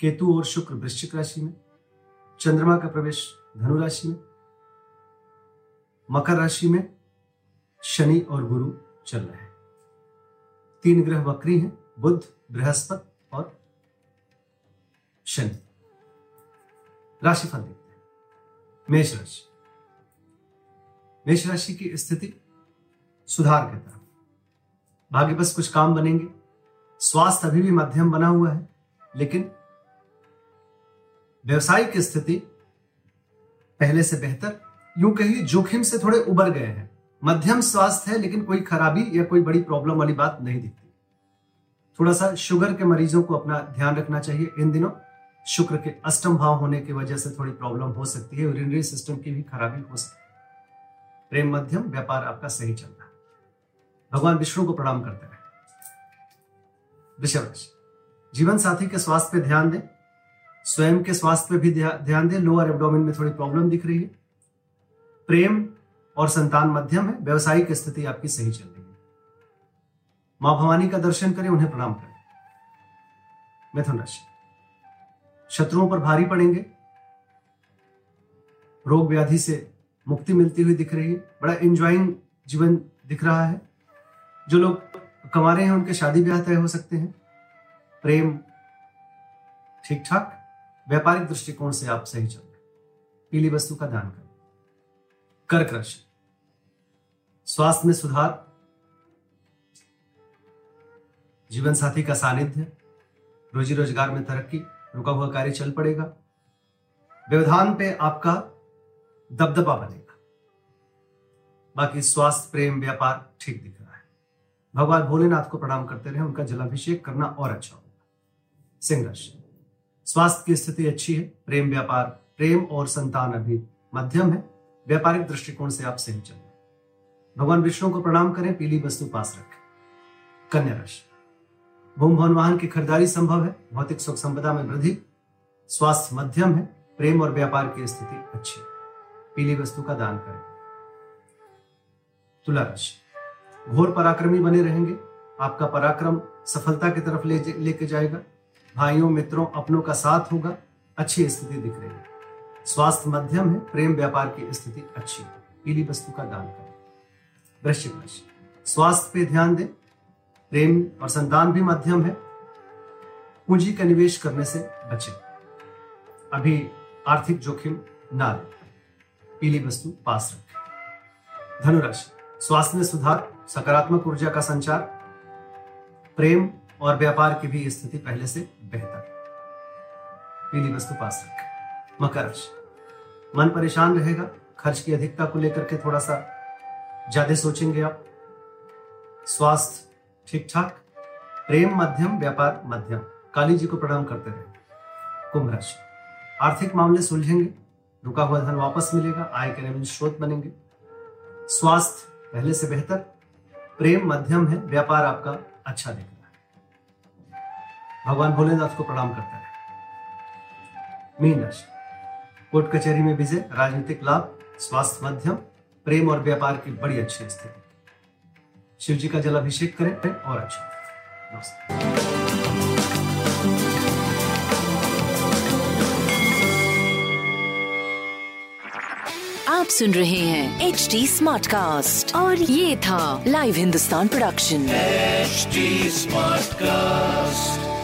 केतु और शुक्र वृश्चिक राशि में, चंद्रमा का प्रवेश धनु राशि में, मकर राशि में शनि और गुरु चल रहे हैं। तीन ग्रह वक्री हैं, बुध, बृहस्पति और शनि। राशिफल देखते हैं। मेष राशि। मेष राशि की स्थिति सुधार के तरफ़। भाग्य बस कुछ काम बनेंगे। स्वास्थ्य अभी भी मध्यम बना हुआ है, लेकिन व्यवसायिक स्थिति पहले से बेहतर, यूँ कहिए, जोखिम से थोड़े उबर गए हैं। मध्यम स्वास्थ्य है, लेकिन कोई खराबी या कोई बड़ी प्रॉब्लम वाली बात नहीं दिखती। थोड़ा सा शुगर के मरीजों को अपना ध्यान रखना चाहिए इन दिनों। शुक्र के अष्टम भाव होने की वजह से थोड़ी प्रॉब्लम हो सकती है यूरिनरी सिस्टम की भी खराबी हो सकती है। प्रेम मध्यम, व्यापार आपका सही चल रहा है। भगवान विष्णु को प्रणाम करते रहे। जीवन साथी के स्वास्थ्य पे ध्यान दें। स्वयं के स्वास्थ्य पे भी ध्यान दें। लोअर एब्डोमेन में थोड़ी प्रॉब्लम दिख रही है। प्रेम और संतान मध्यम है। व्यवसायिक स्थिति आपकी सही चल रही है। माँ भवानी का दर्शन करें, उन्हें प्रणाम करें। मिथुन राशि शत्रुओं पर भारी पड़ेंगे। रोग व्याधि से मुक्ति मिलती हुई दिख रही है। बड़ा एंजॉइंग जीवन दिख रहा है। जो लोग कमा रहे हैं, उनके शादी ब्याह तय हो सकते हैं। प्रेम ठीक ठाक व्यापारिक दृष्टिकोण से आप सही चल रहे पीली वस्तु का दान करें। कर्क राशि। स्वास्थ्य में सुधार। जीवन साथी का सानिध्य। रोजी रोज़गार में तरक्की। रुका हुआ कार्य चल पड़ेगा। व्यवधान पे आपका दबदबा बनेगा। बाकी स्वास्थ्य, प्रेम, व्यापार ठीक दिख रहा है। भगवान भोलेनाथ को प्रणाम करते रहे। उनका जलाभिषेक करना और अच्छा होगा। सिंह राशि। स्वास्थ्य की स्थिति अच्छी है, प्रेम व्यापार, प्रेम और संतान अभी मध्यम है। व्यापारिक दृष्टिकोण से आप सही चल भगवान विष्णु को प्रणाम करें, पीली वस्तु पास रखें। कन्या राशि। भूम भवन वाहन की खरीदारी संभव है, भौतिक सुख संपदा में वृद्धि। स्वास्थ्य मध्यम है, प्रेम और व्यापार की स्थिति अच्छी है। पीली वस्तु का दान करें। तुला राशि। घोर पराक्रमी बने रहेंगे। आपका पराक्रम सफलता की तरफ़ ले, लेके जाएगा। भाइयों, मित्रों, अपनों का साथ होगा, अच्छी स्थिति दिख रही है। स्वास्थ्य मध्यम है, प्रेम व्यापार की स्थिति अच्छी है। पीली वस्तु का दान करें। वृश्चिक राशि। स्वास्थ्य पे ध्यान दें। प्रेम और संतान भी मध्यम है। पूंजी का निवेश करने से बचें। अभी आर्थिक जोखिम ना लें। पीली वस्तु पास रखें। धनुराशि। स्वास्थ्य में सुधार, सकारात्मक ऊर्जा का संचार। प्रेम और व्यापार की भी स्थिति पहले से बेहतर पीली वस्तु पास रखें। मकर राशि मन परेशान रहेगा। खर्च की अधिकता को लेकर के थोड़ा सा ज़्यादा सोचेंगे आप। स्वास्थ्य ठीक ठाक प्रेम मध्यम, व्यापार मध्यम। काली जी को प्रणाम करते रहे। कुंभ राशि। आर्थिक मामले सुलझेंगे। रुका हुआ धन वापस मिलेगा। आय के नवीन स्रोत बनेंगे। स्वास्थ्य पहले से बेहतर। प्रेम मध्यम है। व्यापार आपका अच्छा है भगवान भोलेनाथ को प्रणाम करता रहे मीन राशि। कोर्ट कचहरी में विजय राजनीतिक लाभ स्वास्थ्य मध्यम प्रेम और व्यापार की बड़ी अच्छी स्थिति। शिव जी का जल अभिषेक करें और अच्छा। नमस्कार। आप सुन रहे हैं एच डी स्मार्ट कास्ट और ये था live Hindustan production H smart Smartcast.